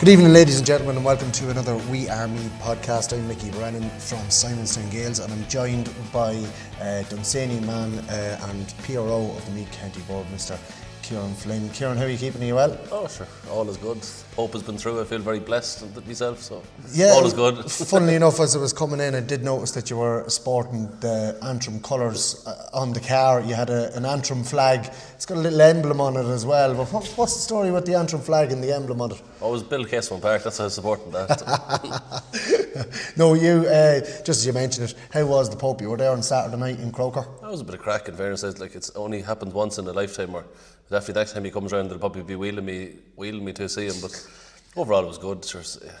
Good evening, ladies and gentlemen, and welcome to another We Are Me podcast. I'm Mickey Brennan from Simonstown Gaels, and I'm joined by uh, Dunsany man uh, and PRO of the Meath County Board, Mr. Kieran Flynn. Kieran, how are you keeping? Are you well? Oh, sure. All is good. Pope has been through. I feel very blessed with myself, so Yeah. all is good. funnily enough, as I was coming in, I did notice that you were sporting the Antrim colours uh, on the car. You had a, an Antrim flag. It's got a little emblem on it as well. But what, what's the story with the Antrim flag and the emblem on it? I was Bill Casement Park, that's how I was supporting that. no, you, uh, just as you mentioned it, how was the Pope? You were there on Saturday night in Croker. that was a bit of crack in fairness. Like it's only happened once in a lifetime or definitely next time he comes around there'll probably be wheeling me wheeling me to see him. But overall it was good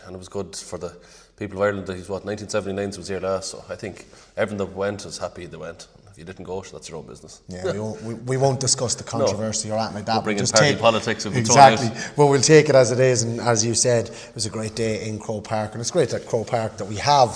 and it was good for the people of Ireland that he's what, 1979 was here last, so I think everyone that went was happy they went. If you didn't go, that's your own business. Yeah, we won't, we, we won't discuss the controversy or anything like that. We'll bring in just party take- politics Exactly. Well, we'll take it as it is, and as you said, it was a great day in Croke Park, and it's great at Croke Park that we have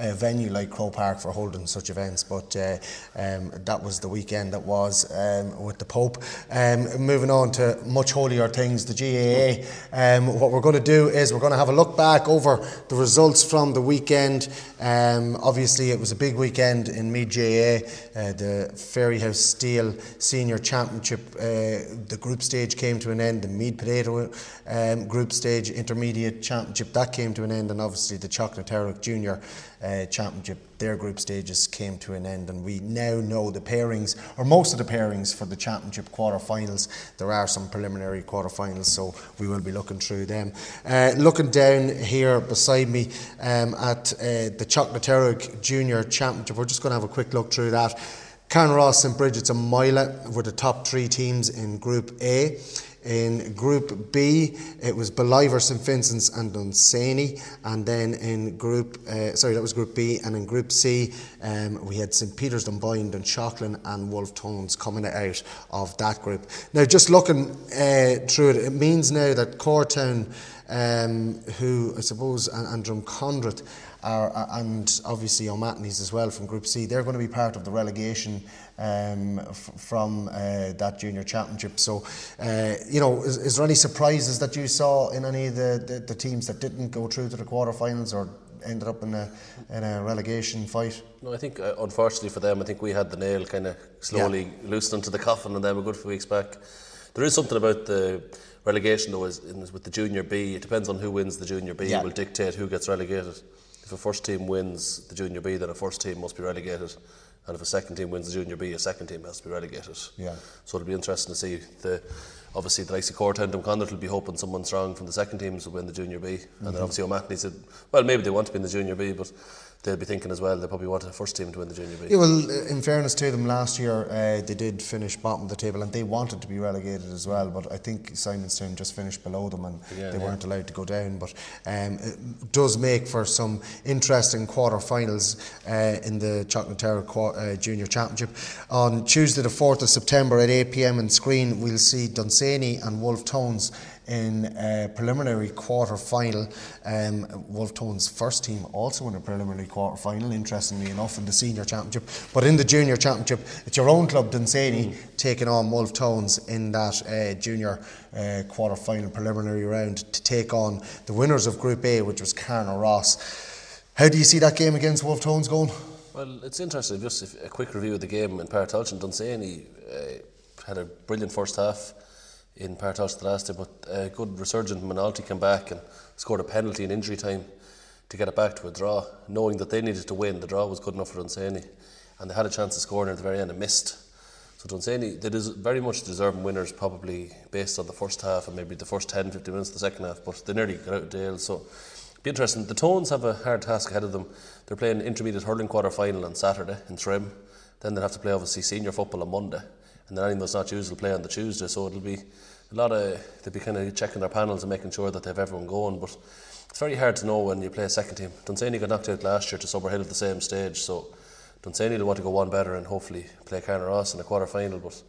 a venue like Croke Park for holding such events. But uh, um, that was the weekend that was um, with the Pope. Um, moving on to much holier things, the GAA. Um, what we're going to do is we're going to have a look back over the results from the weekend. Um, obviously, it was a big weekend in Meath GAA. Uh, the Fairyhouse Steel Senior Championship, uh, the group stage came to an end. The Mead Potato um, group stage intermediate championship that came to an end, and obviously the Chocolate Junior uh, Championship, their group stages came to an end, and we now know the pairings, or most of the pairings for the championship quarter-finals. There are some preliminary quarter-finals, so we will be looking through them. Uh, looking down here beside me um, at uh, the Chocolate Terrick Junior Championship, we're just going to have a quick look through that. Carnaross, St Bridget's, and Moylagh were the top three teams in Group A. In Group B, it was Ballivor, St Vincent's, and Dunsany. And then in Group, uh, sorry, that was Group B. And in Group C, um, we had St Peter's, Dunboyne, Dunshaughlin, and Wolf Tones coming out of that group. Now, just looking uh, through it, it means now that Cortown, um, who I suppose, and, and are, are- and obviously O'Mahony's as well from Group C, they're going to be part of the relegation um, f- from uh, that junior championship. So, uh, you know, is, is there any surprises that you saw in any of the, the, the teams that didn't go through to the quarterfinals or ended up in a, in a relegation fight? No, I think uh, unfortunately for them, I think we had the nail kind of slowly loosened to the coffin, and then a good few weeks back. There is something about the relegation though, is, in, with the junior B. It depends on who wins the junior B. Yeah. Will dictate who gets relegated. If a first team wins the junior B, then a first team must be relegated, and if a second team wins the junior B, a second team has to be relegated. Yeah. So it'll be interesting to see the. Obviously, the likes of Cortown and Condit will be hoping someone strong from the second teams will win the junior B, and then mm-hmm. obviously O'Mahony said, well, maybe they want to be in the junior B, but they'll be thinking as well they probably want a first team to win the junior B. Yeah, well, in fairness to them, last year uh, they did finish bottom of the table and they wanted to be relegated as well. But I think Simonstown just finished below them and Yeah, they yeah. weren't allowed to go down. But um, it does make for some interesting quarter-finals uh, in the Chocolate Terror Qua- uh, Junior Championship. On Tuesday, the 4th of September at 8 pm in Skryne, we'll see Dunsany and Wolf Tones in a preliminary quarter final. Um, Wolf Tones' first team also in a preliminary quarter final, interestingly enough, in the senior championship. But in the junior championship, it's your own club, Dunsany, taking on Wolf Tones in that uh, junior uh, quarter final preliminary round to take on the winners of Group A, which was Carnaross. How do you see that game against Wolf Tones going? Well, it's interesting. Just a quick review of the game in Partolch and Dunsany uh, had a brilliant first half. In Partosh last day, but a good resurgent Moynalty came back and scored a penalty in injury time to get it back to a draw, knowing that they needed to win. The draw was good enough for Dunsany, and they had a chance of scoring at the very end and missed. So Dunsany, they des- very much deserving winners, probably based on the first half and maybe the first 10, 15 minutes of the second half, but they nearly got out of Dale. So be interesting. The Tones have a hard task ahead of them. They're playing intermediate hurling quarter final on Saturday in Trim. Then they'll have to play obviously senior football on Monday, and then anyone that's not used will play on the Tuesday. So it'll be a lot of they'll be kind of checking their panels and making sure that they have everyone going. But it's very hard to know when you play a second team. Dunsany got knocked out last year to Summerhill at the same stage, so Dunsany will want to go one better and hopefully play Carnaross in a quarter final. But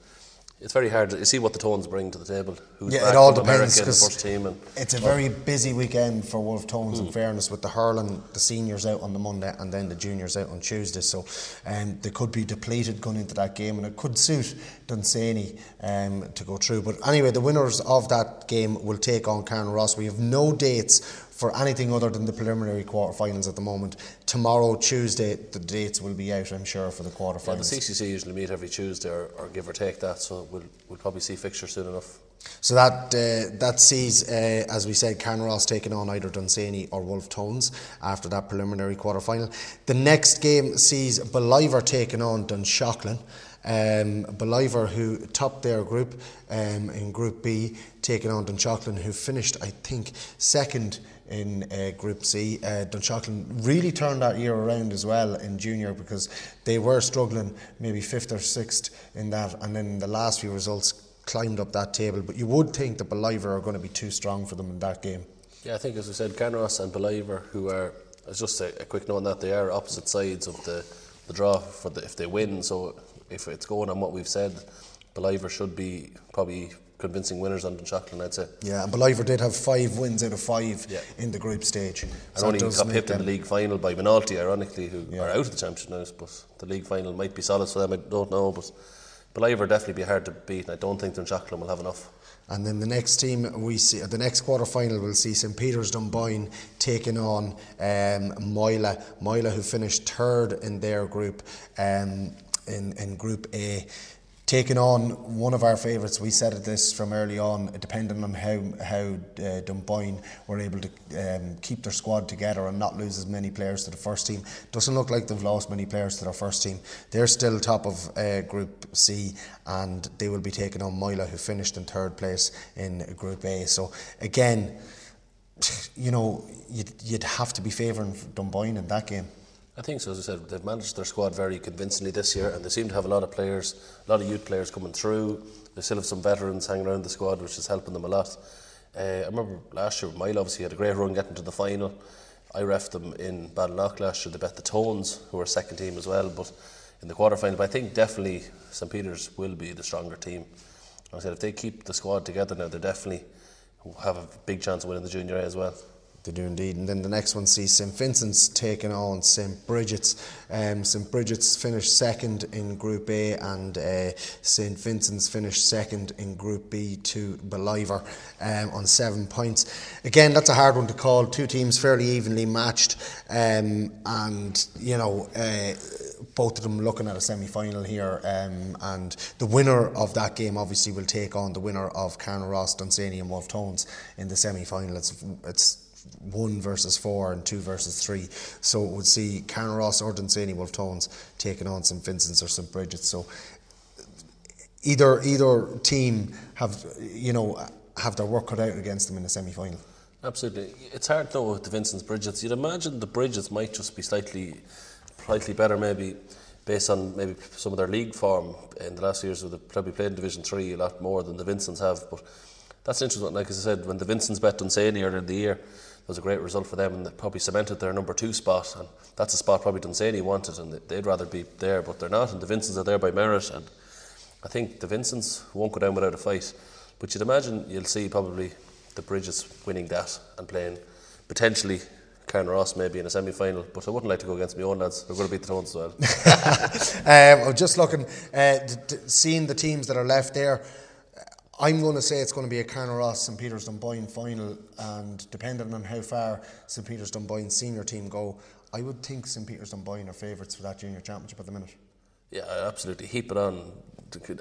it's very hard to see what the tones bring to the table. Who's Yeah, it all depends America in the 'cause first team and It's a very busy weekend for Wolf Tones, Hmm. in fairness, with the hurling, the seniors out on the Monday and then the juniors out on Tuesday. So um, they could be depleted going into that game, and it could suit Dunsany um, to go through. But anyway, the winners of that game will take on Carnaross. We have no dates for anything other than the preliminary quarterfinals at the moment. Tomorrow, Tuesday, the dates will be out, I'm sure, for the Yeah, quarterfinals. the CCC usually meet every Tuesday or, or give or take that, so we'll, we'll probably see fixtures soon enough. So that uh, that sees, uh, as we said, Carnaross taking on either Dunsany or Wolf Tones after that preliminary quarter final. The next game sees Ballivor taking on Dunshaughlin. Um, Ballivor, who topped their group um, in Group B, taking on Dunshaughlin, who finished, I think, second in uh, Group C. Uh, Dunshaughlin really turned that year around as well in junior because they were struggling, maybe fifth or sixth in that, and then the last few results climbed up that table. But you would think that Ballivor are going to be too strong for them in that game. Yeah, I think as we said, Carnaross and Ballivor, who are, just a, a quick note on that, they are opposite sides of the, the draw for the, if they win. So if it's going on what we've said, Ballivor should be probably convincing winners on Dunshaughlin, I'd say. Yeah, and Ballivor did have five wins out of five Yeah. in the group stage. And So only got pipped in the league final by Moynalty, ironically, who Yeah. are out of the championship now. But the league final might be solid for them. I don't know, but Ballivor definitely be hard to beat. And I don't think Dunshaughlin will have enough. And then the next team we see, the next quarter final, we'll see St Peter's Dunboyne taking on um, Moylagh. Moylagh, who finished third in their group, um, in in Group A, taking on one of our favourites. We said this from early on, depending on how how uh, Dunboyne were able to um, keep their squad together and not lose as many players to the first team. Doesn't look like they've lost many players to their first team. They're still top of uh, Group C, and they will be taking on Moylagh, who finished in third place in Group A. So again, you know, you'd, you'd have to be favouring Dunboyne in that game. I think so. As I said, they've managed their squad very convincingly this year, and they seem to have a lot of players, a lot of youth players coming through. They still have some veterans hanging around the squad, which is helping them a lot. Uh, I remember last year, Moylagh obviously had a great run getting to the final. I ref them in Ballinlough last year. They bet the Tones, who were second team as well, but in the quarter final. But I think definitely St Peter's will be the stronger team. Like I said if they keep the squad together now, they definitely have a big chance of winning the junior A as well. They do indeed. And then the next one sees St Vincent's taking on St Bridget's. Um, St Bridget's finished second in Group A, and uh, St Vincent's finished second in Group B to Ballivor um, on seven points. Again, that's a hard one to call. Two teams fairly evenly matched, um, and you know. Uh, both of them looking at a semi-final here, um, and the winner of that game obviously will take on the winner of Carnaross, Dunsany, and Wolf Tones in the semi-final. It's it's one versus four and two versus three. So it would see Carnaross or Dunsany Wolf Tones taking on St Vincent's or St Bridget's. So either either team have you know have their work cut out against them in the semi-final. Absolutely. It's hard know with the Vincent's Bridgets. You'd imagine the Bridgets might just be slightly slightly better maybe based on maybe some of their league form in the last years. They've probably played in Division 3 a lot more than the Vincents have. But that's interesting. Like I said, when the Vincents bet Dunsany earlier in the year, was a great result for them and probably cemented their number two spot. And that's a spot probably Dunsany wanted and they'd rather be there, but they're not. And the Vincents are there by merit. And I think the Vincents won't go down without a fight. But you'd imagine you'll see probably the Bridges winning that and playing potentially Carnaross maybe in a semi final. But I wouldn't like to go against my own lads. They're going to beat the Tones as well. um, I'm just looking, uh, d- d- seeing the teams that are left there. I'm going to say it's going to be a Carnaross St Peter's Dunboyne final, and depending on how far St Peter's Dunboyne senior team go, I would think St Peter's Dunboyne are favourites for that junior championship at the minute. Yeah, absolutely. Heap it on.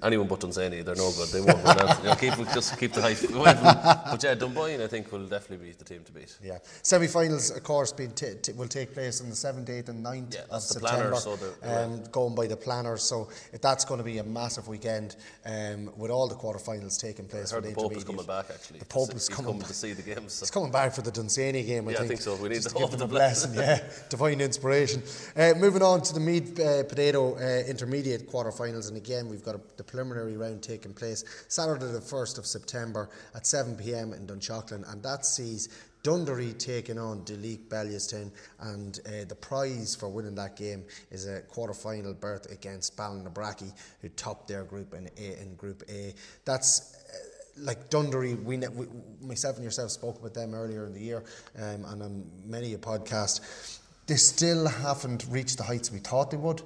Anyone but Dunsany, they're no good. They won't win that. You know, keep, just keep the hype going. But yeah, Dunboyne, I think, will definitely be the team to beat. Yeah, semi-finals, of course, being t- t- will take place on the seventh, eighth, and 9th Yeah, of the September. planner, so um, going by the planners, so if that's going to be a massive weekend um, with all the quarterfinals taking place. I heard the Pope is coming back actually. The Pope is coming. coming to see the games. so- He's coming back for the Dunsany game. I Yeah, I think. think so. We need to give them a blessing. Yeah, divine inspiration. Uh, moving on to the Mead uh, Potato uh, Intermediate quarterfinals, and again we've got a, the preliminary round taking place Saturday the first of September at 7 p.m. in Dunshaughlin, and that sees. Dunderry taking on Duleek Bellewstown, and uh, the prize for winning that game is a quarter-final berth against Ballinabrackey, who topped their group in A. In Group A, that's uh, like Dunderry, we, we myself and yourself spoke about them earlier in the year, um, and on many a podcast. They still haven't reached the heights we thought they would,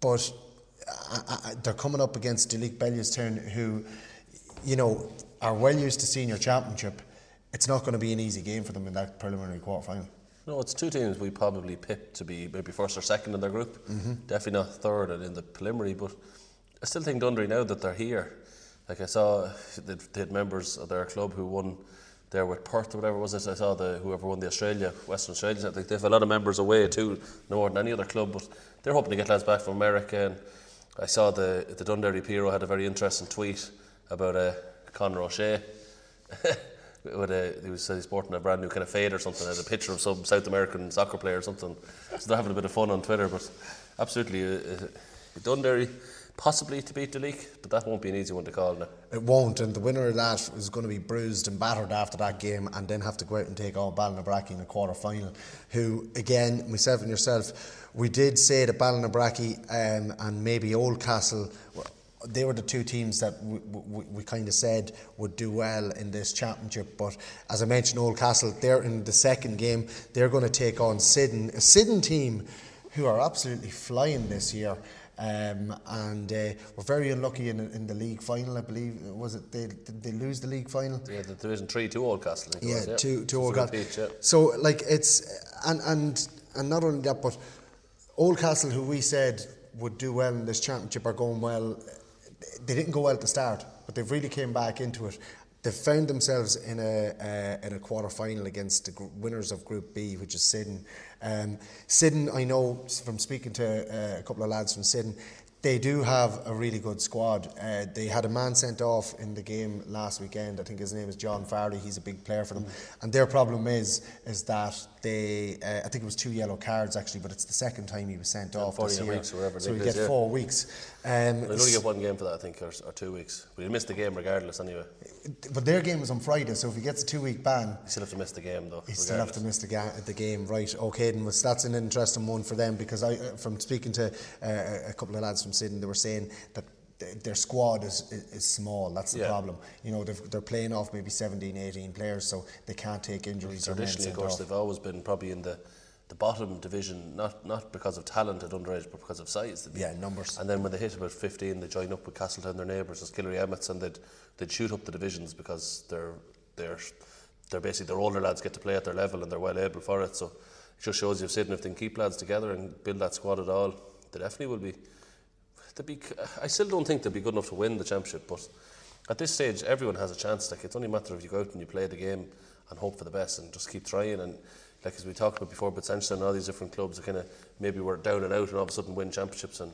but uh, uh, they're coming up against Duleek Bellewstown, who, you know, are well used to senior championship. It's not going to be an easy game for them in that preliminary quarter final. No, it's two teams we probably picked to be maybe first or second in their group. Mm-hmm. Definitely not third and in the preliminary, but I still think Dunderry now that they're here. Like I saw, they they had members of their club who won there with Perth or whatever was it. I saw the whoever won the Australia, Western Australia. I think they have a lot of members away too, no more than any other club. But they're hoping to get lads back from America. And I saw the the Dunderry PRO had a very interesting tweet about uh, Conor O'Shea. with a, he was uh, sporting a brand new kind of fade or something, had a picture of some South American soccer player or something. So they're having a bit of fun on Twitter, but absolutely, uh, uh, Dunderry possibly to beat the league, but that won't be an easy one to call now. It won't, and the winner of that is going to be bruised and battered after that game, and then have to go out and take on Ballinabrackey in the quarter final. Who, again, myself and yourself, we did say that Ballinabrackey um, and maybe Oldcastle. They were the two teams that we, we, we kind of said would do well in this championship. But as I mentioned, Oldcastle, they're in the second game. They're going to take on Syddan, a Syddan team who are absolutely flying this year. Um, and uh, were very unlucky in, in the league final, I believe. Was it they did they lose the league final? Yeah, the Division 3 to Oldcastle. Think Yeah, was, to Oldcastle. repeat, yeah. So like it's and and and not only that, but Oldcastle, who we said would do well in this championship, are going well. They didn't go well at the start, but they've really came back into it. They've found themselves in a uh, in a quarter final against the gr- winners of Group B, which is Syddan. Um, Syddan, I know from speaking to uh, a couple of lads from Syddan, they do have a really good squad. Uh, they had a man sent off in the game last weekend. I think his name is John Farley. He's a big player for them. And their problem is is that they, uh, I think it was two yellow cards actually, but it's the second time he was sent off this year. weeks or whatever so he is, get yeah. four weeks. Um, They only get one game for that, I think, or, or two weeks. But he missed the game regardless anyway. but their game was on Friday, so if he gets a two week ban, You still have to miss the game though. He still have to miss the, ga- the game, right? Okay, then was that's an interesting one for them because I, uh, from speaking to uh, a couple of lads from Syddan, they were saying that th- their squad is, is, is small. That's the Yeah. problem. You know, they're playing off maybe 17, 18 players, so they can't take injuries. Traditionally, of course, off. they've always been probably in the, the bottom division, not not because of talent at underage, but because of size. Yeah, numbers. And then when they hit about 15, they join up with Castletown, their neighbours, as Killery Emmets, and they'd, they'd shoot up the divisions because they're, they're, they're basically, their older lads get to play at their level and they're well able for it. So it just shows you, Syddan, if they can keep lads together and build that squad at all, they definitely will be. Be I still don't think they'll be good enough to win the championship, but at this stage, everyone has a chance. Like it's only a matter of you go out and you play the game and hope for the best and just keep trying. And like as we talked about before, but Sanchester and all these different clubs, that kind of maybe were down and out and all of a sudden win championships and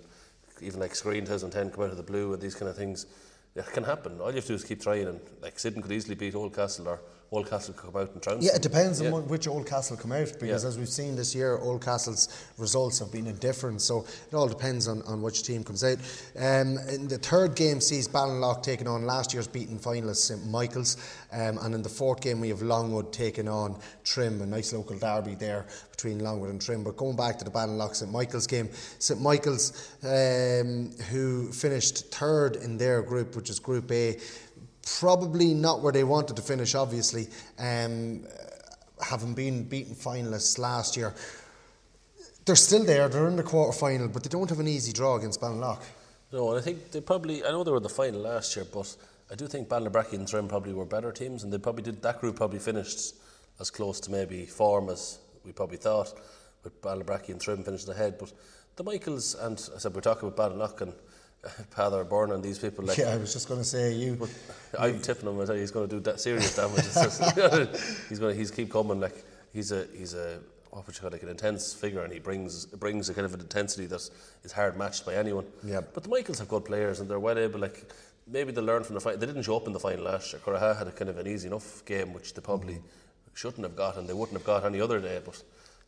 even like Skryne 2010 come out of the blue and these kind of things. It can happen. All you have to do is keep trying, and like Syddan could easily beat Oldcastle, or Oldcastle could come out and trounce. Yeah, it depends Yeah. on which Oldcastle come out because Yeah. as we've seen this year, Oldcastle's results have been indifferent. So it all depends on, on which team comes out. Um, in the third game sees Ballinlough taking on last year's beaten finalist St Michael's, um, and in the fourth game we have Longwood taking on Trim, a nice local derby there between Longwood and Trim. But going back to the Ballinlough St Michael's game, St Michael's, um, who finished third in their group, which is Group A, probably not where they wanted to finish, obviously, um, having been beaten finalists last year. They're still there, they're in the quarter final, but they don't have an easy draw against Ballinlough. No, and I think they probably. I know they were in the final last year, but I do think Ballinabrackey and Trim probably were better teams, and they probably did. That group probably finished as close to maybe form as we probably thought, with Ballinabrackey and Trim finishing ahead. But the Michaels and I said we're talking about Ballinlough and Pather, Byrne, and these people. Like, Yeah, I was just going to say you. I'm tipping him. I tell you, he's going to do that serious damage. He's going to he's keep coming. Like he's a he's a what would you call it, like an intense figure, and he brings brings a kind of an intensity that is hard matched by anyone. Yeah. But the Michaels have good players, and they're well able. Like maybe they learn from the final. They didn't show up in the final last year. Curraha had a kind of an easy enough game, which they probably shouldn't have got, and they wouldn't have got any other day. But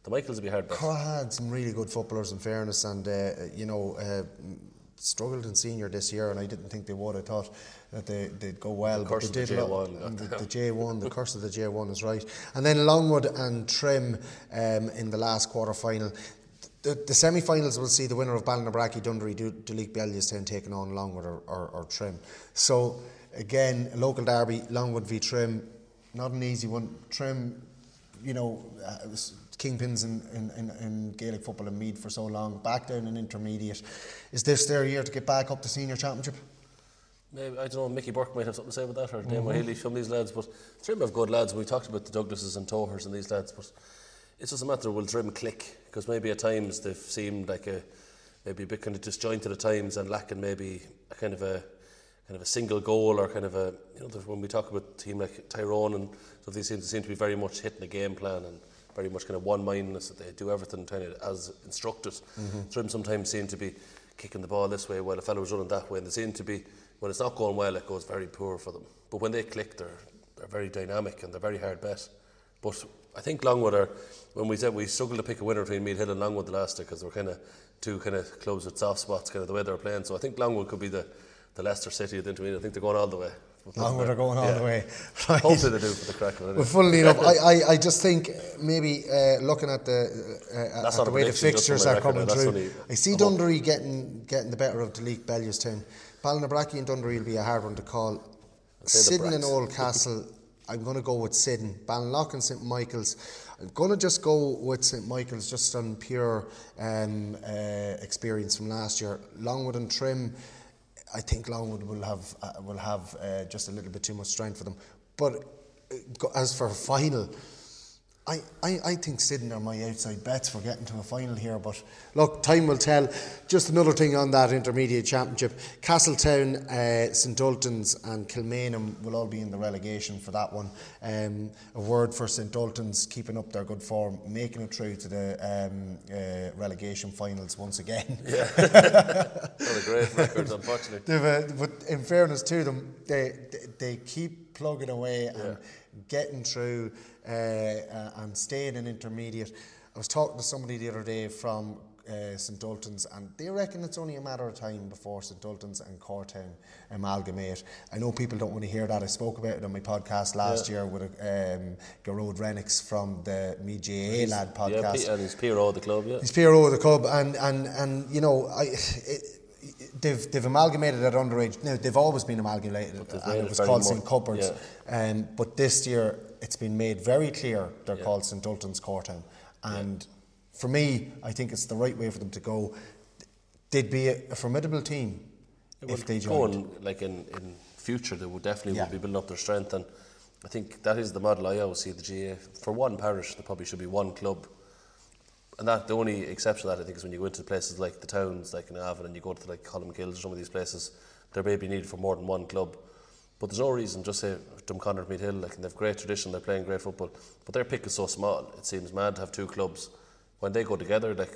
the Michaels will be hard. Curraha had some really good footballers in fairness, and uh, you know uh, struggled in senior this year, and I didn't think they would. I thought that they they'd go well, curse but they of the did. J1 lot- the, the J one, the curse of the J one is right. And then Longwood and Trim um, in the last quarter final. The, the semi-finals will see the winner of Ballinabrackey, Dunderry, Du- Duleek, Bellewstown taking on Longwood or, or, or Trim. So again, local derby, Longwood v Trim, not an easy one. Trim you know, uh, it was kingpins in, in, in, in Gaelic football in Meath for so long, back down in intermediate. Is this their year to get back up to senior championship? Maybe I don't know. Mickey Burke might have something to say about that, or Mm-hmm. Damo Healy, some of these lads. But Trim have good lads. We talked about the Douglases and Tohers and these lads, but it's just a matter of will Trim click because maybe at times they've seemed like a maybe a bit kind of disjointed at times and lacking maybe a kind of a kind of a single goal or kind of a you know when we talk about a team like Tyrone and stuff these seem, to seem to be very much hitting a game plan and very much kind of one mindedness that they do everything kind of as instructed. Mm-hmm. Trim sometimes seem to be kicking the ball this way while a fellow was running that way and they seem to be when it's not going well it goes very poor for them. But when they click they're they're very dynamic and they're very hard bet. But I think Longwood are, when we said we struggled to pick a winner between Meath Hill and Longwood the last year because they were kind of two kind of clubs with soft spots, kind of the way they were playing. So I think Longwood could be the, the Leicester City of the intermediate. I think they're going all the way. Longwood are going all Yeah. the way. Right. Hopefully they do for the crack of it. Well, funnily enough, I, I, I just think maybe uh, looking at the uh, at the way the fixtures are coming through, I see hope. Getting getting the better of Duleek Bellewstown. Ballinabrackey and Dunderry will be a hard one to call. Syddan and. Oldcastle, I'm going to go with Syddan. Ballinlough and St Michael's, I'm going to just go with St Michael's just on pure um, uh, experience from last year. Longwood and Trim, I think Longwood will have uh, will have uh, just a little bit too much strength for them. But uh, as for a final, I, I, I think Syddan are my outside bets for getting to a final here, but look, time will tell. Just another thing on that intermediate championship Castletown, uh, St Ultan's, and Kilmainham will all be in the relegation for that one. Um, a word for St Ultan's keeping up their good form, making it through to the um, uh, relegation finals once again. Yeah. Not a great record, unfortunately. Uh, but in fairness to them, they they, they keep plugging away and getting through uh, uh, and staying in intermediate. I was talking to somebody the other day from uh, St Ultan's, and they reckon it's only a matter of time before St Ultan's and Cortown amalgamate. I know people don't want to hear that. I spoke about it on my podcast last year with um, Garode Renix from the Me Lad podcast. Yeah, P- and he's PRO of the club, yeah. He's PRO of the club, and and and you know, I. It, They've, they've amalgamated at underage. Now they've always been amalgamated, and it it was called St Cupboards. yeah. Um, but this year, it's been made very clear they're called St Ultan's Cortown, and for me, I think it's the right way for them to go. They'd be a, a formidable team if they joined. Going like in, in future, they would definitely Yeah. would be building up their strength, and I think that is the model I always see the GAA for one parish. There probably should be one club, and that the only exception to that I think is when you go into places like the towns, like in Navan, and you go to like Colmcilles or some of these places, there may be need for more than one club. But there's no reason, just say Drumconrath, Meath Hill, like, and they've great tradition, they're playing great football, but their pick is so small, it seems mad to have two clubs. When they go together, like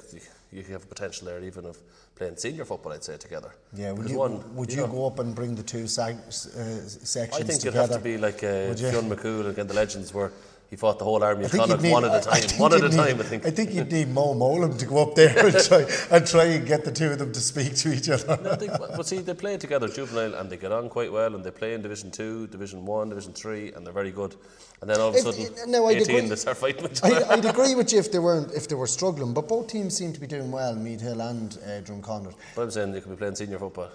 you have a potential there even of playing senior football, I'd say, together. Yeah, would Because you, one, would you, know, go up and bring the two uh, sections I think it'd together? have to be like uh, you? Fionn McCool against the Legends, where he fought the whole army I of Connacht need- one at a I- I time. One at a need- time, I think. I think you'd need Mo Mowlam to go up there and try and try and get the two of them to speak to each other. I think, but see, they play together, juvenile, and they get on quite well, and they play in Division Two, Division One, Division Three, and they're very good. And then all of a If- sudden, no, I'd eighteen, agree. they start fighting with each other. I'd agree with you if they weren't if they were struggling, but both teams seem to be doing well, Meath Hill and uh, Drumconrath. But I'm saying they could be playing senior football.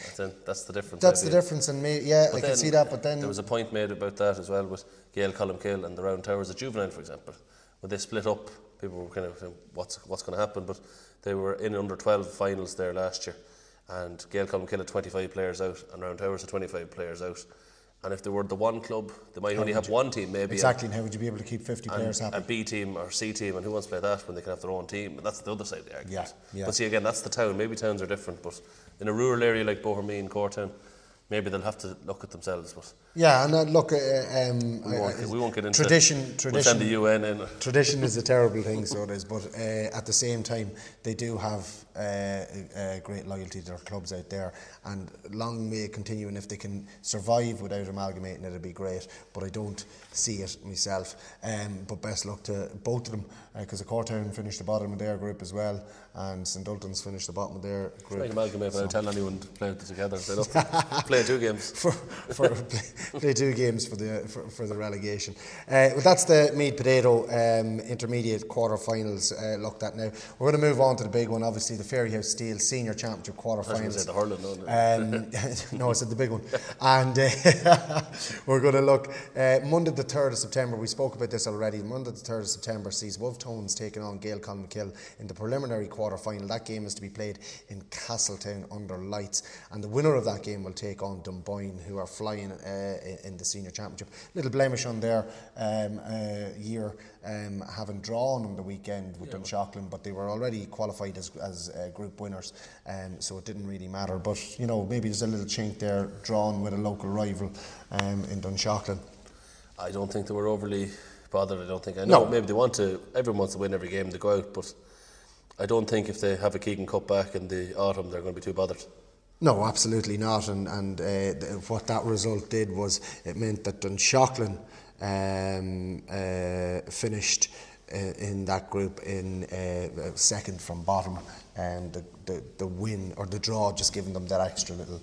That's, it. That's the difference. That's the difference, in me, yeah, But I can see that. But then there was a point made about that as well with Gael Colmcille and the Round Towers at Juvenile, for example. When they split up, people were kind of saying, "What's what's going to happen?" But they were in under 12 finals there last year, and Gael Colmcille had 25 players out, and Round Towers had 25 players out. And if they were the one club, they might only have one team maybe. Exactly, and how would you be able to keep 50 And, players happy? and B team or C team, and who wants to play that when they can have their own team? And that's the other side of the argument. Yeah, yeah. But see, again, that's the town. Maybe towns are different, but in a rural area like Bohermeen, Cortown, maybe they'll have to look at themselves. But yeah, and uh, look, uh, um, we won't, uh, we won't get into tradition. We'll Tradition. send the UN in. Tradition is a terrible thing, so it is. But uh, at the same time, they do have uh, uh, great loyalty to their clubs out there, and long may it continue. And if they can survive without amalgamating, it'd be great. But I don't see it myself. Um, but best luck to both of them, because uh, Cortown finished the bottom of their group as well, and St Ultan's finished the bottom of their group. Like amalgamate, but I tell anyone to play it together. They don't play two games. for, for play, play two games for the for, for the relegation. Uh, well, that's the Mead Potato um, intermediate quarter-finals uh, looked at now. We're going to move on to the big one, obviously the Fairyhouse Steel Senior Championship quarter-finals. was going to say the hurling, no. Um, no, I said the big one. And uh, we're going to look uh, Monday the 3rd of September. We spoke about this already. Monday the 3rd of September sees Wolf Tones taking on Gael Colmcille in the preliminary quarter final. That game is to be played in Castletown under lights. And the winner of that game will take on Dunboyne, who are flying uh, in the senior championship. Little blemish on their um, uh, year, um, having drawn on the weekend with Dunshaughlin, but they were already qualified as, as uh, group winners, um, so it didn't really matter. But you know, maybe there's a little chink there drawn with a local rival um, in Dunshaughlin. I don't think they were overly bothered. I don't think. I know No. maybe they want to. Everyone wants to win every game they go out, but I don't think if they have a Keegan Cup back in the autumn, they're going to be too bothered. No, absolutely not. And and uh, what that result did was it meant that Dunshaughlin um, uh, finished uh, in that group in uh, second from bottom, and the, the the win or the draw just giving them that extra little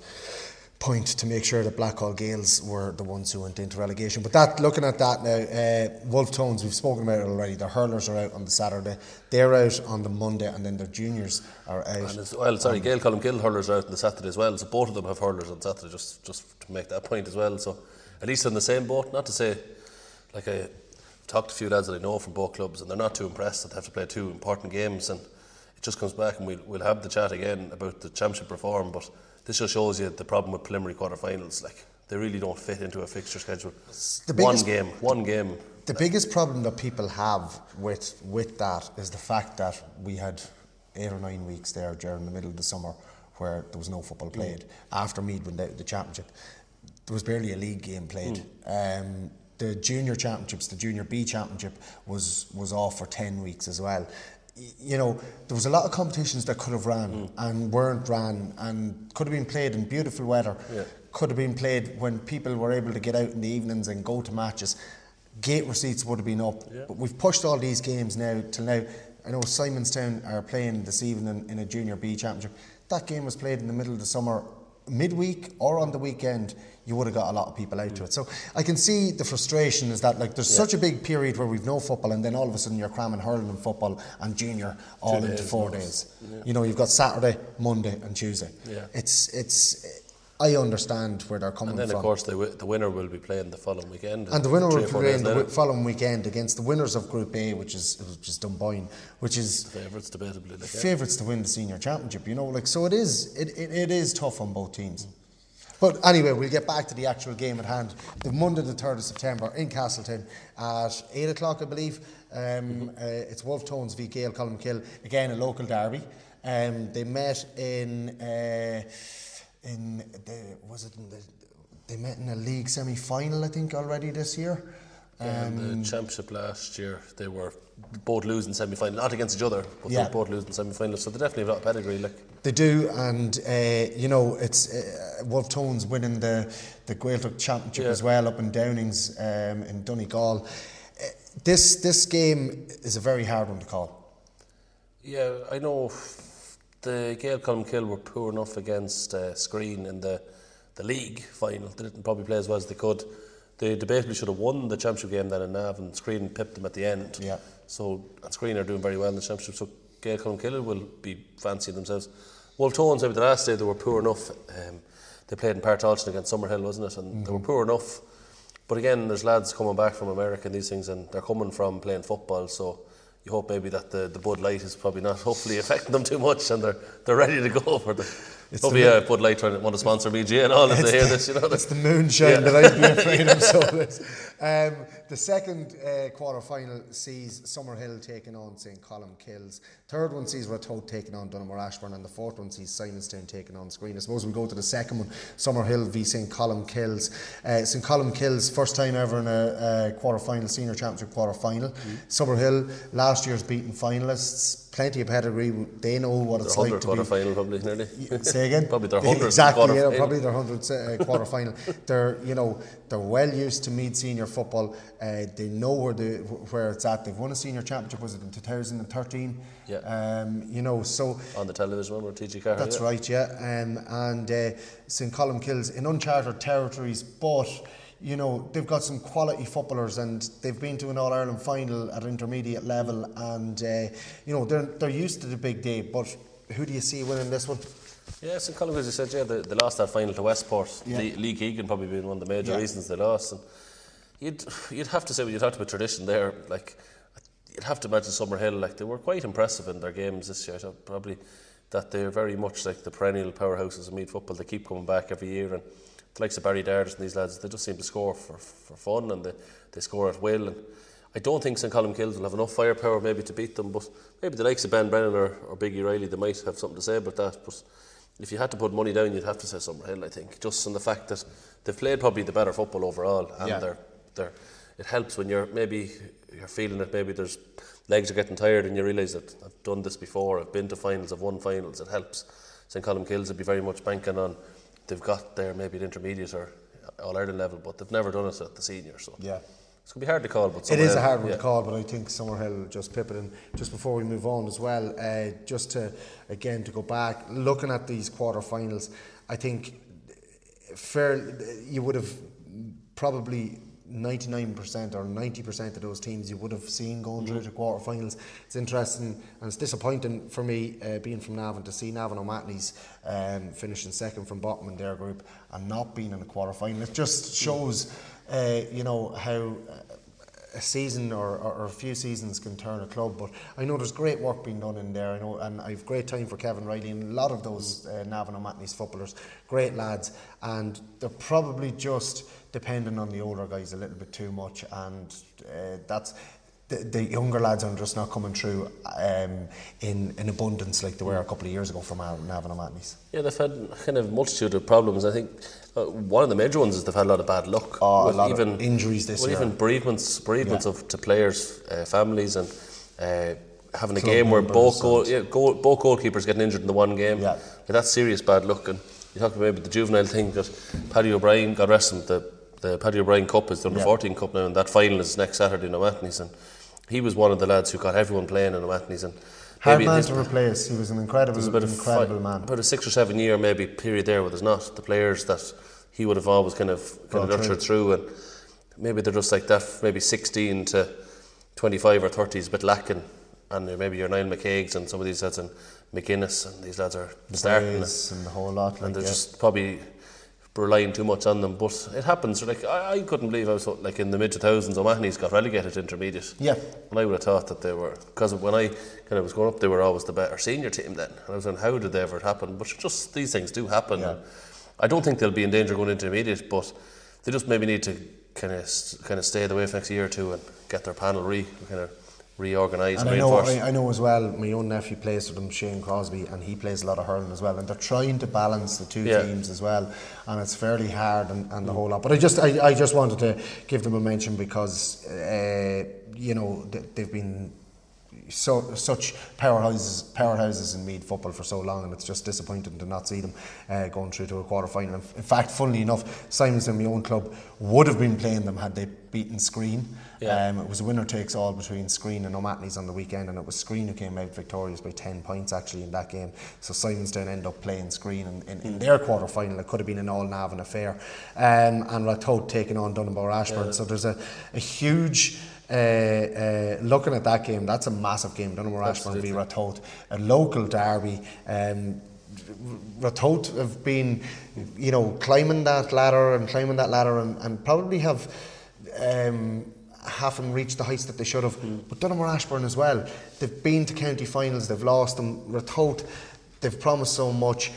point to make sure that Blackhall Gaels were the ones who went into relegation. But that, looking at that now, uh, Wolf Tones, we've spoken about it already. Their hurlers are out on the Saturday. They're out on the Monday, and then their juniors are out. And well, sorry, Gail Column hurlers are out on the Saturday as well, so both of them have hurlers on Saturday, just just to make that point as well. So at least on the same boat. Not to say, like I talked to a few lads that I know from both clubs, and they're not too impressed that they have to play two important games, and it just comes back, and we'll we'll have the chat again about the championship reform, but. This just shows you the problem with preliminary quarterfinals. Like they really don't fit into a fixture schedule. the one game, one game. The biggest problem that people have with with that is the fact that we had eight or nine weeks there during the middle of the summer where there was no football played. After Meath won the, the championship, there was barely a league game played. Um, the junior championships, the junior B championship, was was off for ten weeks as well. You know, there was a lot of competitions that could have ran mm. and weren't ran, and could have been played in beautiful weather. Yeah. Could have been played when people were able to get out in the evenings and go to matches gate receipts would have been up. But we've pushed all these games now till now. I know Simonstown are playing this evening in a Junior B Championship. That game was played in the middle of the summer, midweek or on the weekend. You would have got a lot of people out to it. Mm. So I can see the frustration is that like there's such a big period where we've no football, and then all of a sudden you're cramming hurling and football and junior all into days, four days. You know, you've got Saturday, Monday, and Tuesday. Yeah. It's it's. I understand where they're coming from. And then, from. of course, the, the winner will be playing the following weekend. And the winner will or four play the following weekend against the winners of Group A, which is which is Dunboyne, which is Favourites, debatably. Like, yeah. favourites to win the senior championship. You know, like so it is. It, it, it is tough on both teams. Mm. But anyway, we'll get back to the actual game at hand. The Monday, the third of September in Castletown at eight o'clock, I believe. Um, uh, it's Wolf Tones v Gael Colmcille. Again, a local derby. Um, they met in uh, in the was it in the, they met in a league semi final, I think, already this year. Um, the championship last year, they were both lose in semi final, not against each other, but Yeah. they both losing semi final. So they definitely have a lot of pedigree. Like, They do, and uh, you know it's uh, Wolf Tones winning the the Gaeltacht Championship Yeah. as well up in Downings um, in Donegal. Uh, this this game is a very hard one to call. yeah, I know the Gael Colmcille were poor enough against uh, Skryne in the the league final. They didn't probably play as well as they could. They debatably should have won the championship game then in Nav, and Skryne pipped them at the end. Yeah. So and Skryne are doing very well in the championship. So Gael Colmcille will be fancying themselves. Wolf Tones, maybe the last day they were poor enough. Um, they played in Páirc Tailteann against Summerhill, wasn't it? And they were poor enough. But again, there's lads coming back from America and these things, and they're coming from playing football. So you hope maybe that the, the Bud Light is probably not hopefully affecting them too much, and they're they're ready to go for the It's Oh the yeah, Bud Light trying to want to sponsor BG and all as they hear this, you know. It's the moonshine Yeah. that I'd be afraid of. So um, the second uh, quarter final sees Summerhill taking on St. Colmcille's. Third one sees Ratoath taking on Donaghmore Ashbourne, and the fourth one sees Simonstown taking on Skryne. I suppose we'll go to the second one Summerhill v St. Colmcille's. Uh, St. Colmcille's, first time ever in a, a quarter final, senior championship quarter final. Mm-hmm. Summerhill, last year's beaten finalists, plenty of pedigree. They know what Their it's like to quarter be. final probably nearly. Say again. probably their hundred Exactly. yeah, probably their hundredth uh, quarter final. They're you know they're well used to Meath senior football. Uh, they know where the where it's at. They've won a senior championship. Was it in 2013? Yeah. Um, you know so. on the television remember TG Carter. That's yeah. right, yeah. Um, and uh, St Colmcille's in uncharted territories, but you know they've got some quality footballers, and they've been to an All Ireland final at intermediate level, and uh, you know they're they're used to the big day. But who do you see winning this one? Yeah, St. Colin, as you said, yeah, they, they lost that final to Westport. Yeah. Lee, Lee Keegan probably being one of the major Yeah. reasons they lost. And you'd you'd have to say when you'd have to tradition there. Like you'd have to imagine Summerhill, like they were quite impressive in their games this year. So probably that they're very much like the perennial powerhouses of Meath football. They keep coming back every year, and the likes of Barry Dardis and these lads, they just seem to score for, for fun and they, they score at will. And I don't think St Colmcille's will have enough firepower maybe to beat them, but maybe the likes of Ben Brennan or, or Biggie Riley, they might have something to say about that. But if you had to put money down, you'd have to say Summerhill, I think, just on the fact that they've played probably the better football overall, and Yeah. they're, they're, it helps when you're maybe you're feeling that maybe there's legs are getting tired and you realise that I've done this before, I've been to finals, I've won finals, it helps. St Colmcille's would be very much banking on they've got there maybe at intermediate or All Ireland level, but they've never done it at the senior, so Yeah. It's gonna be hard to call. But It is a hard one yeah. to call, but I think Summerhill will just pip it in. Just before we move on as well, uh, just to again to go back, looking at these quarterfinals, I think fair you would have probably 99% or 90% of those teams you would have seen going through to quarterfinals. It's interesting and it's disappointing for me uh, being from Navan to see Navan O'Mahony's um, finishing second from bottom in their group and not being in the quarterfinal. It just shows, uh, you know, how uh, a season or, or, or a few seasons can turn a club. But I know there's great work being done in there. I know, and I've great time for Kevin Reilly and a lot of those uh, Navan O'Mahony's footballers, great lads, and they're probably just depending on the older guys a little bit too much, and uh, that's. The, younger lads are just not coming through um, in, in abundance like they were a couple of years ago from Navan O'Mahony's. Yeah, they've had kind of multitude of problems. I think uh, one of the major ones is they've had a lot of bad luck. Oh, a lot of injuries this well, year. even bereavements, bereavements Yeah. of to players, uh, families, and uh, having a Club game where both goal, yeah, goal, both goalkeepers getting injured in the one game. Yeah. That's serious bad luck. And you talk about the juvenile thing that Paddy O'Brien, God rest him, the the Paddy O'Brien Cup is the under Yeah. 14 Cup now, and that final is next Saturday in O'Mahony's, and he was one of the lads who got everyone playing in O'Mahony's, and Hard maybe man to replace. He was an incredible, there's about a incredible man. About a six or seven year maybe period there where there's not the players that he would have always kind of kind Brought of nurtured through, and maybe they're just like that. Maybe 16 to 25 or 30 is a bit lacking, and maybe your Niall McCaig's and some of these lads and McGuinness and these lads are starting, Brays and the whole lot. and they're yeah. just probably relying too much on them. But it happens. Like I, I couldn't believe I was like in the mid 2000s. O'Mahony's got relegated to intermediate. Yeah. And I would have thought that they were because when I kind of was growing up, they were always the better senior team then. And I was wondering how did they ever happen? But just these things do happen. Yeah. I don't think they'll be in danger going intermediate, but they just maybe need to kind of kind of stay the way for next year or two and get their panel re kind of reorganised And and, I know. I, I know as well, my own nephew plays for them, Shane Crosby, and he plays a lot of hurling as well. And they're trying to balance the two Yeah. Teams as well, and it's fairly hard and, and the whole lot. But I just, I, I just wanted to give them a mention because, uh, you know, they, they've been so such powerhouses powerhouses in Meath football for so long, and it's just disappointing to not see them uh, going through to a quarter final. In fact, funnily enough, Simons and my own club would have been playing them had they beaten Skryne. Yeah. Um, it was a winner takes all between Skryne and O'Mahony's on the weekend, and it was Skryne who came out victorious by 10 points actually in that game. So Simonstown end up playing Skryne in, in, in their quarter final. It could have been an all Navan affair. Um, and Ratoath taking on Donaghmore Ashbourne. So there's a, a huge. Uh, uh, looking at that game, that's a massive game. Donaghmore Ashbourne v Ratoath, a local derby. Um, Ratoath have been, you know, climbing that ladder and climbing that ladder and, and probably have um, haven't reached the heights that they should have. But Donaghmore Ashbourne as well. They've been to county finals, they've lost them. Ratoath, they've promised so much.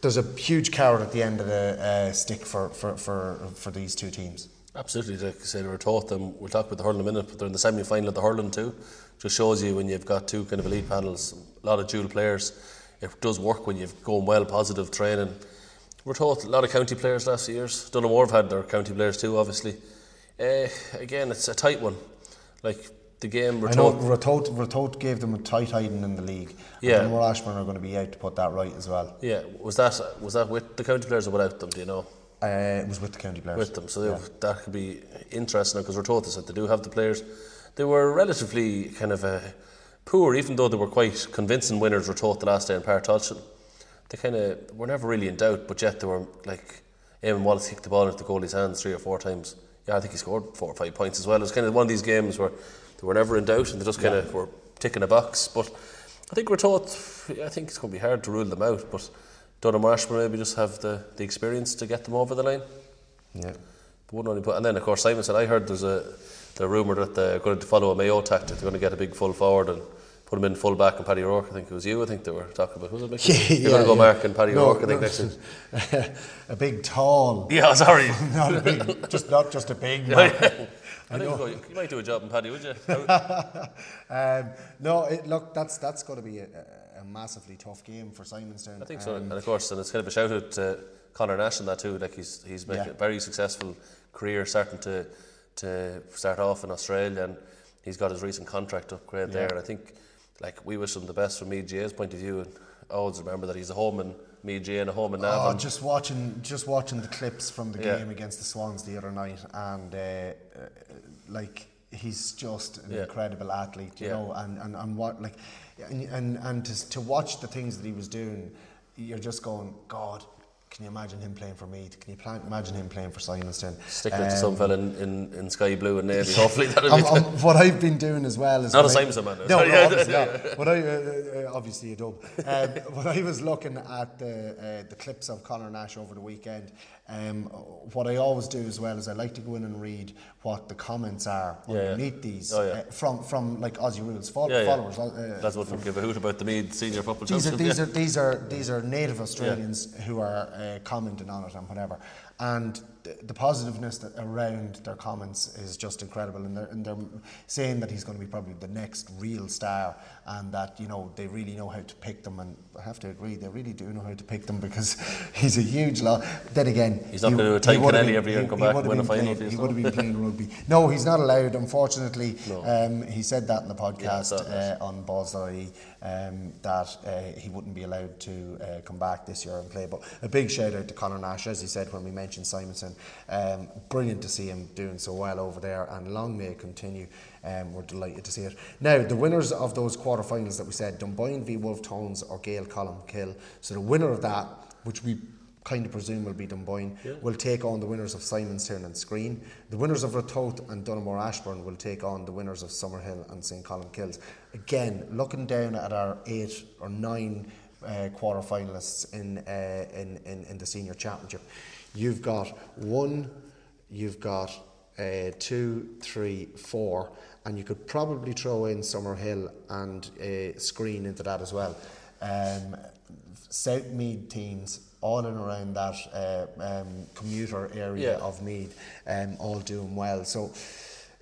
there's a huge carrot at the end of the uh, stick for, for, for, for these two teams. Absolutely, like I said, we were taught them. We'll talk about the hurling in a minute, but they're in the semi final of the hurling too. Just shows you when you've got two kind of elite panels, a lot of dual players. It does work when you've gone well, positive training. We're taught a lot of county players last years. Donaghmore have had their county players too, obviously. Uh, again, it's a tight one. Like the game, we're I know taught. Ratoath, Ratoath gave them a tight hiding in the league. Yeah. And more Ashburn are going to be out to put that right as well. Yeah, was that was that with the county players or without them? Do you know? Uh, it was with the county players. with them. So they that could be interesting because this that they do have the players. They were relatively kind of uh, poor, even though they were quite convincing winners. Taught the last day in Páirc Tailteann. They kind of were never really in doubt, but yet they were like Eamon Wallace kicked the ball into the goalie's hands three or four times. Yeah, I think he scored four or five points as well. It was kind of one of these games where they were never in doubt and they just kind of were ticking a box. But I think we're taught. I think it's going to be hard to rule them out, but. Dunham Marsh maybe just have the, the experience to get them over the line. Yeah. But wouldn't only put, and then of course Simon said I heard there's a the rumour that they're going to follow a Mayo tactic. They're going to get a big full forward and put him in full back and Paddy O'Rourke. I think it was you. I think they were talking about. Was it? Mickey? You're going to go Mark and Paddy No, O'Rourke. I think no. next week. a big tall. Yeah, sorry. not a big, just not just a big man. I think you, you might do a job in Paddy, would you? um, no, it, look, that's that's going to be a, a- massively tough game for Simonstown. I think so. Um, and of course, and it's kind of a shout out to Conor Nash and that too. Like he's he's Yeah. a very successful career, starting to to start off in Australia, and he's got his recent contract upgrade there. And I think like we wish him the best from Meath GAA's point of view. And I always remember that he's a home in Meath GAA and a home in Oh, just watching, just watching the clips from the Yeah. game against the Swans the other night, and uh, uh, like he's just an Yeah. incredible athlete, you Yeah. know, and, and, and what like, and and, and to, to watch the things that he was doing, you're just going, God, can you imagine him playing for Meath? Can you plan, imagine him playing for Simonstown? Stick it to Um, some fella in, in, in sky blue and navy. Hopefully that'll um, be. um, what I've been doing as well is Not a I- man, though. No, no, obviously not. What I uh, uh, obviously a dub. Um, when I was looking at the uh, the clips of Conor Nash over the weekend, um, what I always do as well is I like to go in and read what the comments are Yeah, yeah. underneath these Oh, yeah. uh, from from like Aussie Rules yeah. followers. Uh, That's what we give a hoot about the Meath senior football these are these are these are these are native Australians who are uh, commenting on it and whatever, and the, the positiveness that around their comments is just incredible, and they're, and they're saying that he's going to be probably the next real star, and that you know they really know how to pick them, and I have to agree they really do know how to pick them because he's a huge lot. Then again, He's not he- gonna do a he Tadhg would have Kennelly been- every year and come back and win a final playing- He would have been playing rugby. No, he's not allowed. Unfortunately, No. um, he said that in the podcast that. uh, on Balls.ie um, that uh, he wouldn't be allowed to uh, come back this year and play. But a big shout out to Conor Nash, as he said when we mentioned Simonstown. Um, brilliant to see him doing so well over there, and long may it continue. Um, we're delighted to see it. Now, the winners of those quarterfinals that we said, Dunboyne v Wolf Tones or Gael Colmcille. So the winner of that, which we kind of presume will be Dunboyne, will take on the winners of Simonstown and Skryne. The winners of Ratoath and Donaghmore Ashbourne will take on the winners of Summerhill and St Colmcilles. Again, looking down at our eight or nine uh, quarter finalists in, uh, in, in, in the senior championship, you've got one, you've got uh, two, three, four, and you could probably throw in Summerhill and uh, Skryne into that as well. Um, South Meath teams all in and around that uh, um, commuter area Yeah. of Meath, um, all doing well. So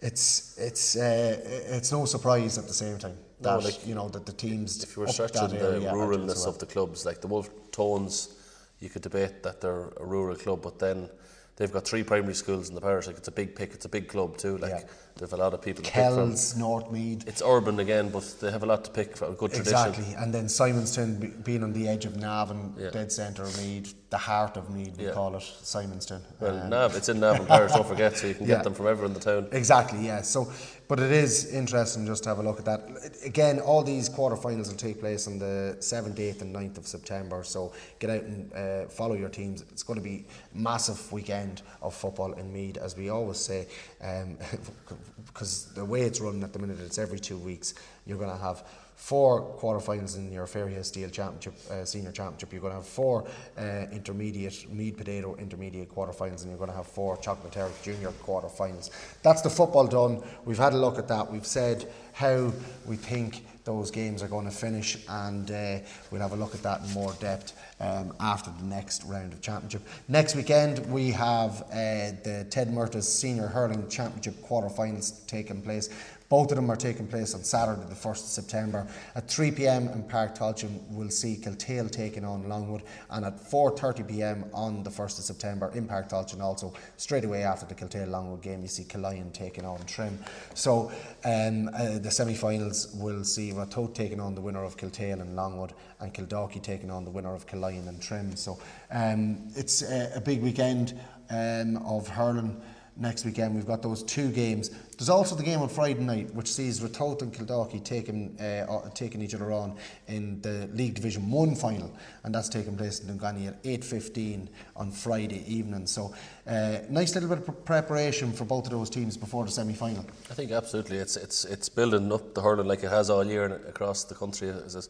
it's it's uh, it's no surprise at the same time No, that like, you know that the teams if you were that the area are doing ruralness well. of the clubs, like the Wolf Tones, you could debate that they're a rural club, but then they've got three primary schools in the parish. Like it's a big pick, it's a big club too. Like Yeah. they've a lot of people to pick from. Kells, North Meath. It's urban again, but they have a lot to pick from. A good tradition. Exactly, and then Simonstown be, being on the edge of Navan, Yeah. dead centre of Meath, the heart of Meath, we Yeah. call it Simonstown. Well, Um, Nav, it's in Navan Parish, don't forget, so you can get them from everywhere in the town. Exactly, yeah. So, but it is interesting just to have a look at that. Again, all these quarterfinals will take place on the 7th, 8th, and 9th of September. So get out and uh, follow your teams. It's going to be a massive weekend of football in Meath, as we always say, because the way it's run at the minute, it's every two weeks. You're going to have four quarterfinals in your Fairyhouse Steel Championship, uh, Senior Championship. You're going to have four uh, intermediate, Meath Potato intermediate quarterfinals, and you're going to have four Chocolate Junior quarterfinals. That's the football done. We've had a look at that. We've said how we think those games are going to finish, and uh, we'll have a look at that in more depth um, after the next round of championship. Next weekend we have uh, the Ted Murtagh's Senior Hurling Championship quarter-finals taking place. Both of them are taking place on Saturday, the 1st of September. At 3 pm in Páirc Tailteann, we'll see Kiltale taking on Longwood, and at 4:30 pm on the 1st of September in Páirc Tailteann, also straight away after the Kiltale Longwood game, you see Killyon taking on Trim. So um, uh, the semi-finals will see Ratoath taking on the winner of Kiltale and Longwood, and Kildalkey taking on the winner of Killyon and Trim. So um, it's a, a big weekend um, of hurling next weekend. We've got those two games. There's also the game on Friday night, which sees Ratoath and Kildalkey taking uh, taking each other on in the League Division One final, and that's taking place in Dunganny at 8:15 on Friday evening. So, uh, nice little bit of preparation for both of those teams before the semi-final. I think absolutely, it's it's it's building up the hurling like it has all year across the country. As, as,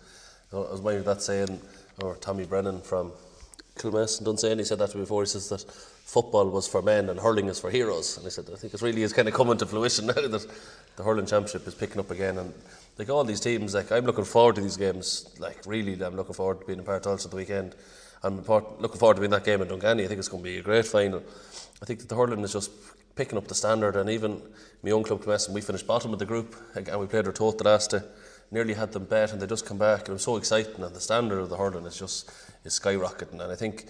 as my that saying, or Tommy Brennan from Kilmess and Dunsany, he said that before. He says that football was for men and hurling is for heroes. And I said, I think it really is kind of coming to fruition now that the hurling championship is picking up again. And like all these teams, like I'm looking forward to these games. Like really, I'm looking forward to being a part also the weekend. I'm looking forward to being that game in Dunganny. I think it's going to be a great final. I think that the hurling is just picking up the standard, and even my own club, Kilmessan, we finished bottom of the group, and we played our Toth the last day. Nearly had them bet, and they just come back, and it was so exciting. And the standard of the hurling is just is skyrocketing, and I think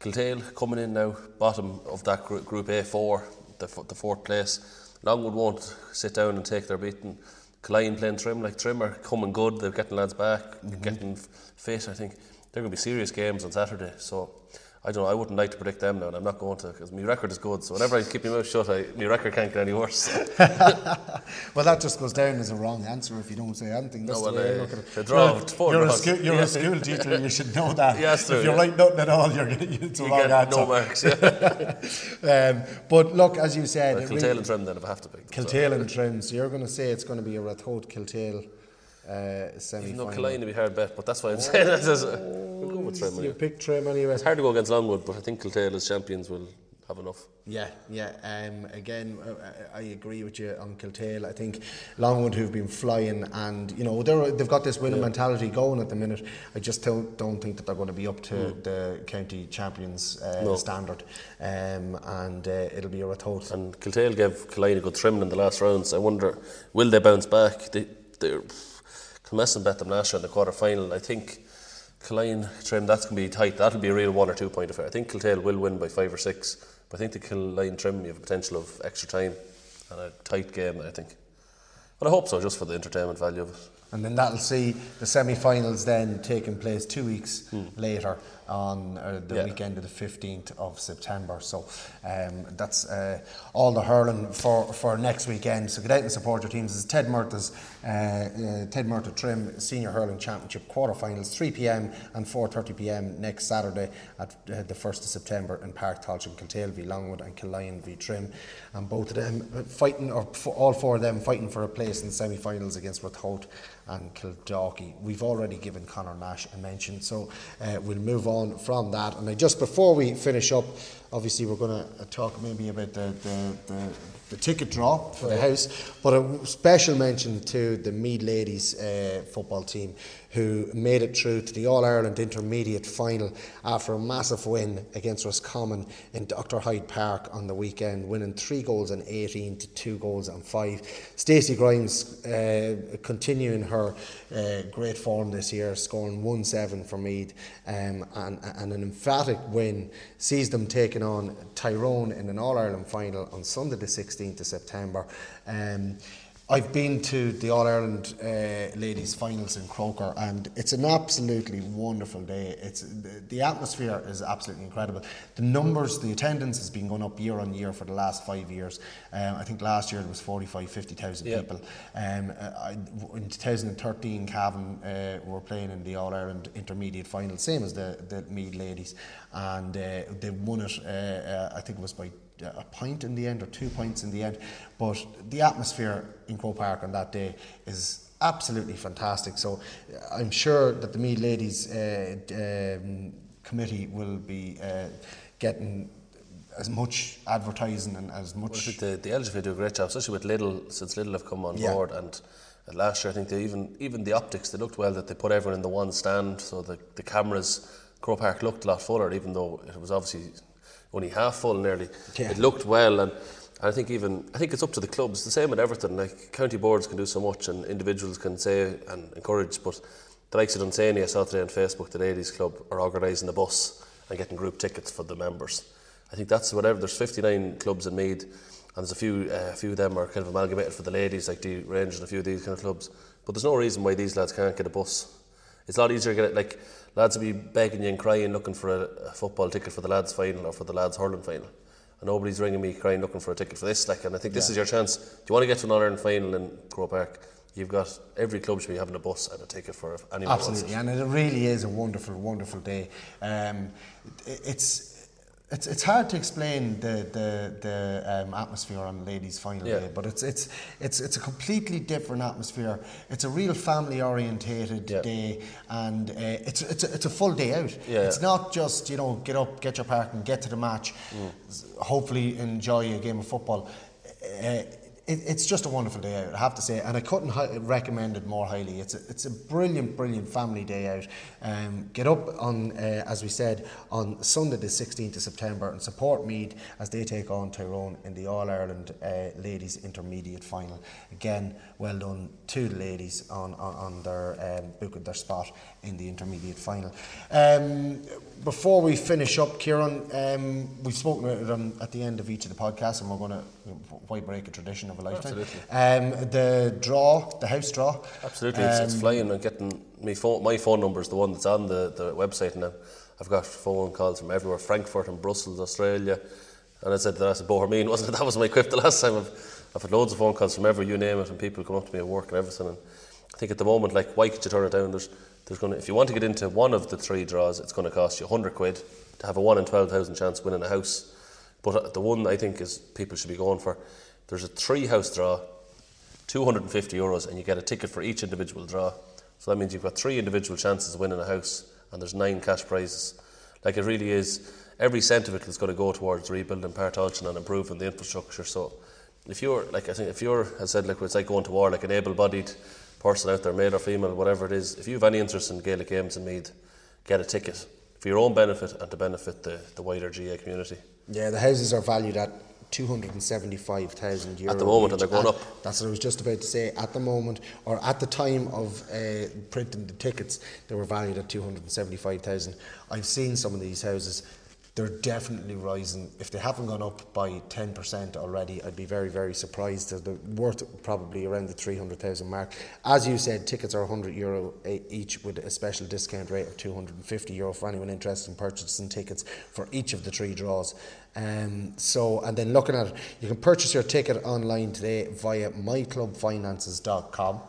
Kiltale coming in now, bottom of that group, group A4, the, the fourth place. Longwood won't sit down and take their beating. Killyon playing Trim, like Trim are coming good, they're getting lads back, mm-hmm. getting fit. I think they're going to be serious games on Saturday. So I don't know, I wouldn't like to predict them now, and I'm not going to because my record is good. So whenever I keep my mouth shut, I, my record can't get any worse. well, that just goes down as a wrong answer if you don't say anything. That's no, well, the way I look at it. Draw, you're, you're, a, school, you're yeah. a school teacher, you should know that. yes, true, if you yeah. write nothing at all, you're, it's a you wrong answer. no marks. Yeah. um, but look, as you said, well, Kiltale really, and Trim then if I have to pick. Kiltale and Trim. So you're going to say it's going to be a Ratoath Kiltale uh, semi No, Killyon will be hard bet, but that's why I'm saying that. We'll go with Trim. You Anyway. pick Trim anyway. It's hard to go against Longwood, but I think Kiltale as champions will have enough. Yeah, yeah. Um, again, uh, I agree with you on Kiltale. I think Longwood, who've been flying, and you know they're, they've got this winning yeah. mentality going at the minute. I just don't, don't think that they're going to be up to mm. the county champions uh, No. standard, um, and uh, it'll be a Ratoath. And Kiltale gave Killyon a good trim in the last rounds. I wonder, will they bounce back? They, they're, Kilmessan bet them last year in the quarter final. I think Killyon trim, that's going to be tight. That'll be a real one or two point affair. I think Kiltale will win by five or six, but I think the Killyon trim, you have a potential of extra time and a tight game, I think. But I hope so, just for the entertainment value of it. And then that'll see the semi-finals then taking place two weeks hmm. later on uh, the Yeah. weekend of the 15th of September. So um, that's uh, all the hurling for, for next weekend. So get out and support your teams. It's Ted Murtagh's uh, uh, Ted Murtagh Trim Senior Hurling Championship quarterfinals, 3 p.m. and 4:30 p.m. next Saturday at uh, the 1st of September in Páirc Tailteann, Kiltale v Longwood and Killyon v Trim, and both of them fighting, or f- all four of them fighting for a place in the semi-finals against Ratoath and Kildalkey. We've already given Conor Nash a mention, so uh, we'll move on from that. And just before we finish up, obviously we're going to talk maybe about the, the, the, the ticket draw for the house, but a special mention to the Meath Ladies uh, football team who made it through to the All Ireland Intermediate Final after a massive win against Roscommon in Dr Hyde Park on the weekend, winning three goals and 18 to two goals and five. Stacey Grimes uh, continuing her uh, great form this year, scoring 1 7 for Meath, um, and, and an emphatic win sees them taking on Tyrone in an All Ireland final on Sunday, the 16th of September. Um, I've been to the All Ireland uh, ladies finals in Croker, and it's an absolutely wonderful day. It's the, the atmosphere is absolutely incredible. The numbers, the attendance has been going up year on year for the last five years. Um, I think last year there was 45, 50,000 Yeah. people. Um, I, in 2013, Cavan uh, were playing in the All Ireland intermediate final, same as the the Meath ladies, and uh, they won it. Uh, uh, I think it was by a point in the end or two points in the end. But the atmosphere in Croke Park on that day is absolutely fantastic. So uh, I'm sure that the Meath Ladies uh, um, committee will be uh, getting as much advertising and as much. think the, the LGF do a great job, especially with Lidl, since Lidl have come on Yeah. board. And uh, last year. I think they even even the optics they looked well that they put everyone in the one stand, so the the cameras. Croke Park looked a lot fuller, even though it was obviously only half full nearly. Yeah. It looked well, and I think even I think it's up to the clubs. The same at Everton. Like county boards can do so much, and individuals can say and encourage. But the likes of Dunsany, I saw today on Facebook, the ladies' club are organising a bus and getting group tickets for the members. I think that's whatever. There's 59 clubs in Meath, and there's a few uh, a few of them are kind of amalgamated for the ladies, like the Rangers and a few of these kind of clubs. But there's no reason why these lads can't get a bus. It's a lot easier to get it. Like lads will be begging you and crying looking for a, a football ticket for the lads' final or for the lads' hurling final. And nobody's ringing me crying looking for a ticket for this. Like, and I think this is your chance. Do you want to get to an Ireland final in Croke Park? You've got every club should be having a bus and a ticket for anyone. Absolutely, and it really is a wonderful, wonderful day. Um, it's it's it's hard to explain the the, the um, atmosphere on ladies' final Yeah. day, but it's it's it's it's a completely different atmosphere. It's a real family orientated Yeah. day, and uh, it's it's a, it's a full day out. Yeah. It's not just you know get up, get your park, and get to the match. s- Hopefully, enjoy a game of football. Uh, it, it's just a wonderful day out, I have to say, and I couldn't hi- recommend it more highly. It's a, it's a brilliant, brilliant family day out. Um, get up on, uh, as we said, on Sunday the 16th of September and support Meath as they take on Tyrone in the All Ireland uh, Ladies Intermediate Final. Again, well done to the ladies on, on, on their um, booking their spot in the intermediate final. Um, before we finish up, Kieran, um, we've spoken about at the end of each of the podcasts, and we're going to why break a tradition of a lifetime. Absolutely. Um, the draw, the house draw. Absolutely, it's, it's Um, flying and getting me phone. My phone number is the one that's on the, the website now. I've got phone calls from everywhere: Frankfurt and Brussels, Australia. And I said that I said Bohermeen, wasn't it? That was my quip the last time. I've, I've had loads of phone calls from everywhere, you name it, and people come up to me at work and everything. And I think at the moment, like, why could you turn it down? There's, there's going to, if you want to get into one of the three draws, it's going to cost you 100 quid to have a one in 12,000 chance of winning a house. But uh, the one I think is people should be going for. There's a three house draw, 250 euros, and you get a ticket for each individual draw. So that means you've got three individual chances of winning a house, and there's nine cash prizes. Like it really is, every cent of it is going to go towards rebuilding Páirc Tailteann and improving the infrastructure. So if you're, like I think, if you're, as I said, like it's like going to war, like an able-bodied person out there, male or female, whatever it is, if you have any interest in Gaelic games in Meath, get a ticket for your own benefit and to benefit the, the wider GAA community. Yeah, the houses are valued at 275,000 euro. At the moment, and they're going At- up. That's what I was just about to say. At the moment, or at the time of uh, printing the tickets, they were valued at 275,000. I've seen some of these houses. They're definitely rising. If they haven't gone up by 10% already, I'd be very, very surprised. They're worth probably around the 300,000 mark. As you said, tickets are 100 euro each with a special discount rate of 250 euro for anyone interested in purchasing tickets for each of the three draws. Um, so, and then looking at it, you can purchase your ticket online today via myclubfinances.com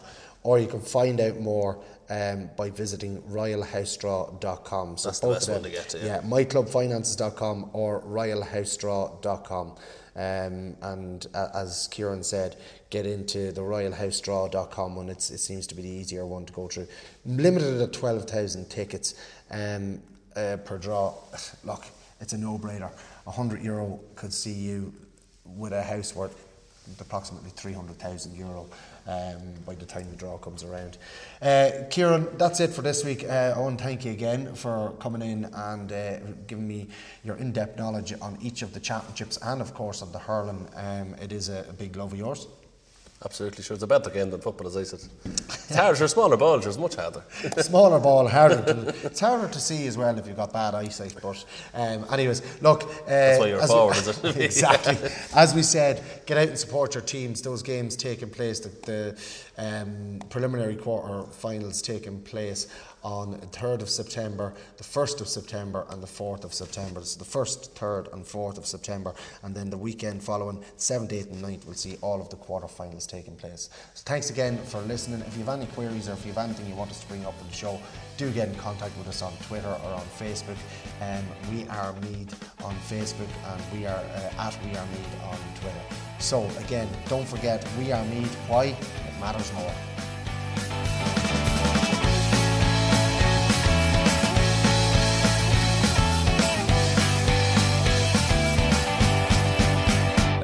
or you can find out more um, by visiting royalhousedraw.com. So That's the best of one to get to, yeah. yeah, myclubfinances.com or royalhousedraw.com. Um, and uh, as Kieran said, get into the royalhousedraw.com one. It's, it seems to be the easier one to go through. Limited at 12,000 tickets um, uh, per draw. Look, it's a no brainer. A 100 euro could see you with a house worth approximately 300,000 euro um, by the time the draw comes around. Uh, Kieran, that's it for this week. Uh, Owen, thank you again for coming in and uh, giving me your in depth knowledge on each of the championships and, of course, on the hurling. Um, it is a, a big love of yours. Absolutely, sure. It's a better game than football, as I said. It's hard, sure, smaller balls, it's much harder. Smaller ball, harder to, it's harder to see as well if you've got bad eyesight. But, um, anyways, look. Uh, That's why you're as we- forward, is it? exactly. As we said, get out and support your teams. Those games taking place, the, the um, preliminary quarter finals taking place on the 3rd of September, the 1st of September, and the 4th of September. So the 1st, 3rd, and 4th of September, and then the weekend following, 7th, 8th, and 9th, we'll see all of the quarter finals taking place. So thanks again for listening. If you have any queries or if you have anything you want us to bring up in the show, do get in contact with us on Twitter or on Facebook. Um, we are Meath on Facebook and we are uh, at We Are Meath on Twitter. So again, don't forget We Are Meath. Why? It matters more.